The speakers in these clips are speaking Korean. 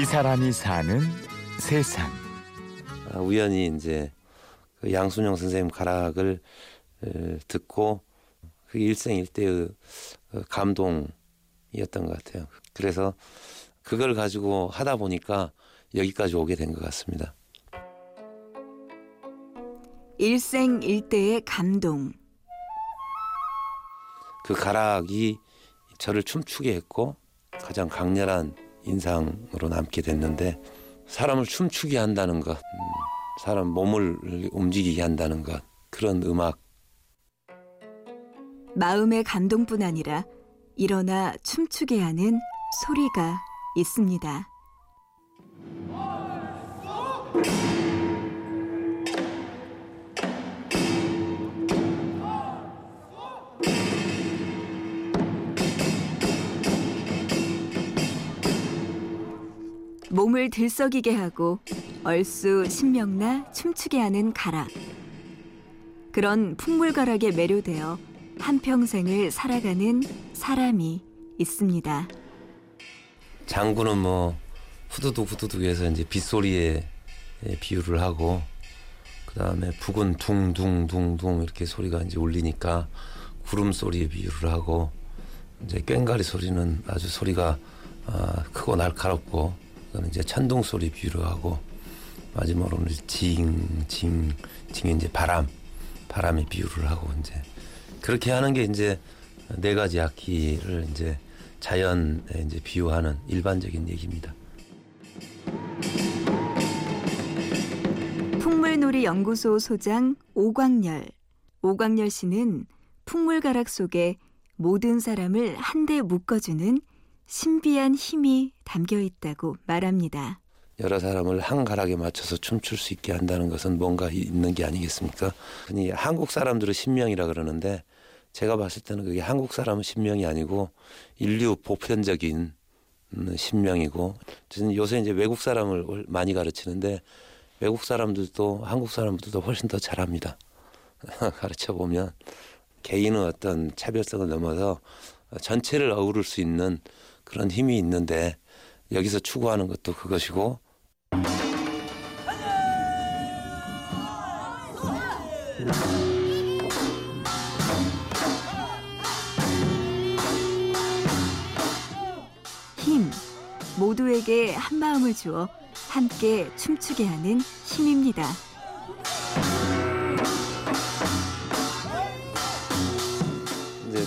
이 사람이 사는 세상. 아, 우연히 이제 그 양순영 선생님 가락을 에, 듣고 그게 일생일대의 어, 감동이었던 것 같아요. 그래서 그걸 가지고 하다 보니까 여기까지 오게 된 것 같습니다. 일생일대의 감동. 그 가락이 저를 춤추게 했고 가장 강렬한 인상으로 남게 됐는데 사람을 춤추게 한다는 것, 음, 사람 몸을 움직이게 한다는 것 그런 음악 마음의 감동뿐 아니라 일어나 춤추게 하는 소리가 있습니다. 몸을 들썩이게 하고 얼쑤 신명나 춤추게 하는 가락. 그런 풍물가락에 매료되어 한평생을 살아가는 사람이 있습니다. 장구는 뭐 후두둑 후두둑해서 이제 빗소리에 예, 비유를 하고 그 다음에 북은 둥둥둥둥 이렇게 소리가 이제 울리니까 구름 소리에 비유를 하고 이제 꽹가리 소리는 아주 소리가 아, 크고 날카롭고 그거는 이제 천둥 소리 비유를 하고 마지막으로는 징 징 징이 이제 바람 바람에 비유를 하고 이제 그렇게 하는 게 이제 네 가지 악기를 이제 자연에 이제 비유하는 일반적인 얘기입니다. 풍물놀이 연구소 소장 오광열. 오광열 씨는 풍물가락 속에 모든 사람을 한데 묶어주는 신비한 힘이 담겨 있다고 말합니다. 여러 사람을 한 가락에 맞춰서 춤출 수 있게 한다는 것은 뭔가 있는 게 아니겠습니까? 흔히 한국 사람들은 신명이라 그러는데 제가 봤을 때는 그게 한국 사람은 신명이 아니고 인류 보편적인 음, 신명이고 저는 요새 이제 외국 사람을 많이 가르치는데 외국 사람들도 한국 사람들도 훨씬 더 잘합니다. 가르쳐 보면 개인의 어떤 차별성을 넘어서 전체를 어우를 수 있는 그런 힘이 있는데 여기서 추구하는 것도 그것이고 힘. 모두에게 한 마음을 주어 함께 춤추게 하는 힘입니다. 이제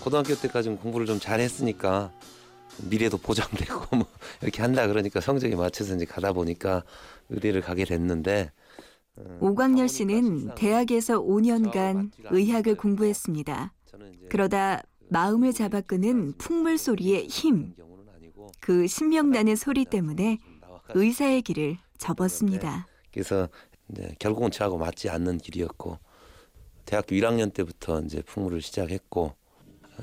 고등학교 때까지는 공부를 좀 잘했으니까 미래도 보장되고 뭐 이렇게 한다 그러니까 성적에 맞춰서 이제 가다 보니까 의대를 가게 됐는데 어, 오광열 씨는 대학에서 5년간 의학을 공부했습니다. 그러다 마음을 잡아 끄는 풍물 소리의 힘, 그 신명나는 소리 때문에 의사의 길을 접었습니다. 그래서 결국은 저하고 맞지 않는 길이었고 대학교 1학년 때부터 이제 풍물을 시작했고 어,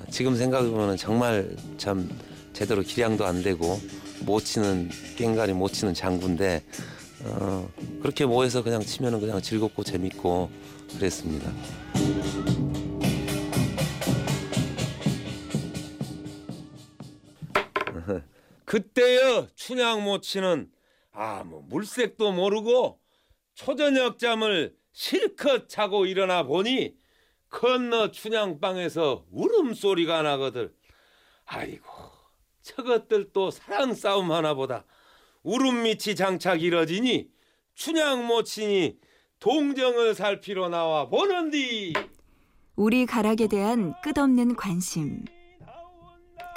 지금 생각해보면 정말 참 제대로 기량도 안 되고 못 치는 깽가리 못 치는 장구인데 어, 그렇게 모여서 그냥 치면은 그냥 즐겁고 재밌고 그랬습니다. 그때여 춘향 모치는 아뭐 물색도 모르고 초저녁 잠을 실컷 자고 일어나 보니 건너 춘향방에서 울음소리가 나거들 아이고 저것들 또 사랑 싸움 하나 보다 울음 밑이 장착 이뤄지니 춘향 모친이 동정을 살피러 나와 보는디 우리 가락에 대한 끝없는 관심.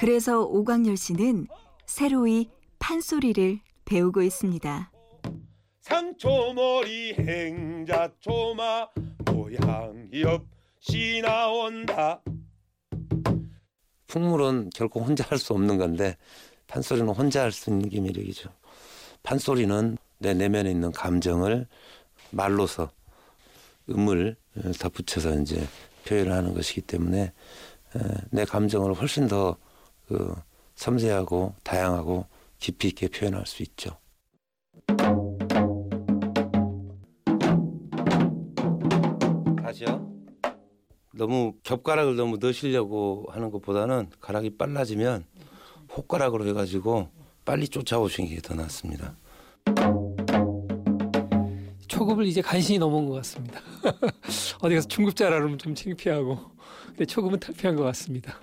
그래서 오광열 씨는 새로이 판소리를 배우고 있습니다. 상초머리 행자초마 모양이 없 이 나온다 풍물은 결코 혼자 할 수 없는 건데 판소리는 혼자 할 수 있는 게 매력이죠. 판소리는 내 내면에 있는 감정을 말로서 음을 덧붙여서 이제 표현을 하는 것이기 때문에 에, 내 감정을 훨씬 더 그, 섬세하고 다양하고 깊이 있게 표현할 수 있죠. 다시요. 너무 겹가락을 너무 넣으시려고 하는 것보다는 가락이 빨라지면 혹가락으로 해가지고 빨리 쫓아오시는 게 더 낫습니다. 초급을 이제 간신히 넘은 것 같습니다. 어디 가서 중급자라 그러면 좀 창피하고 근데 초급은 탈피한 것 같습니다.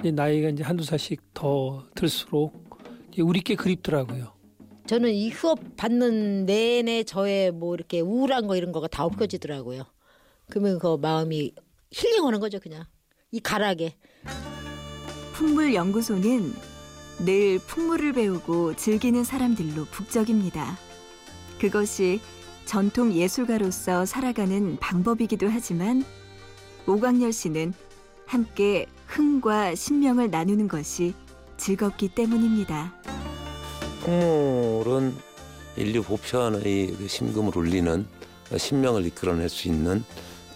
이제 나이가 이제 한두 살씩 더 들수록 우리께 그립더라고요. 저는 이 휴업 받는 내내 저의 뭐 이렇게 우울한 거 이런 거가 다 없어지더라고요. 그러면 그 마음이 힐링하는 거죠, 그냥. 이 가락에. 풍물연구소는 늘 풍물을 배우고 즐기는 사람들로 북적입니다. 그것이 전통 예술가로서 살아가는 방법이기도 하지만 오광열 씨는 함께 흥과 신명을 나누는 것이 즐겁기 때문입니다. 풍물은 인류 보편의 그 심금을 울리는 신명을 이끌어낼 수 있는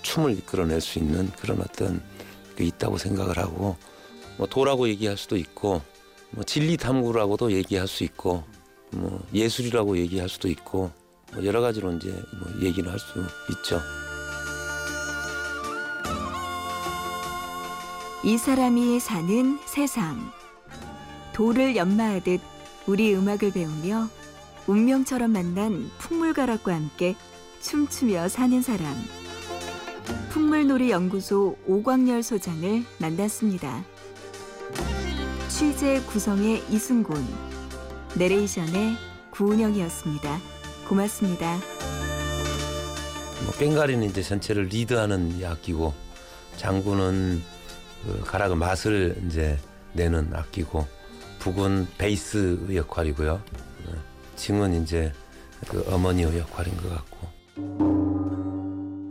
춤을 이끌어낼 수 있는 그런 어떤 게 있다고 생각을 하고 뭐 도라고 얘기할 수도 있고 뭐 진리 탐구라고도 얘기할 수 있고 뭐 예술이라고 얘기할 수도 있고 뭐 여러 가지로 이제 뭐 얘기를 할 수 있죠. 이 사람이 사는 세상. 돌을 연마하듯 우리 음악을 배우며 운명처럼 만난 풍물가락과 함께 춤추며 사는 사람. 풍물놀이 연구소 오광열 소장을 만났습니다. 취재 구성의 이순곤, 내레이션의 구은영이었습니다. 고맙습니다. 뭐 꽹가리는 이제 전체를 리드하는 이 악기고 장구는 그 가락의 맛을 이제 내는 악기고 북은 베이스 역할이고요. 네. 징은 이제 그 어머니의 역할인 것 같고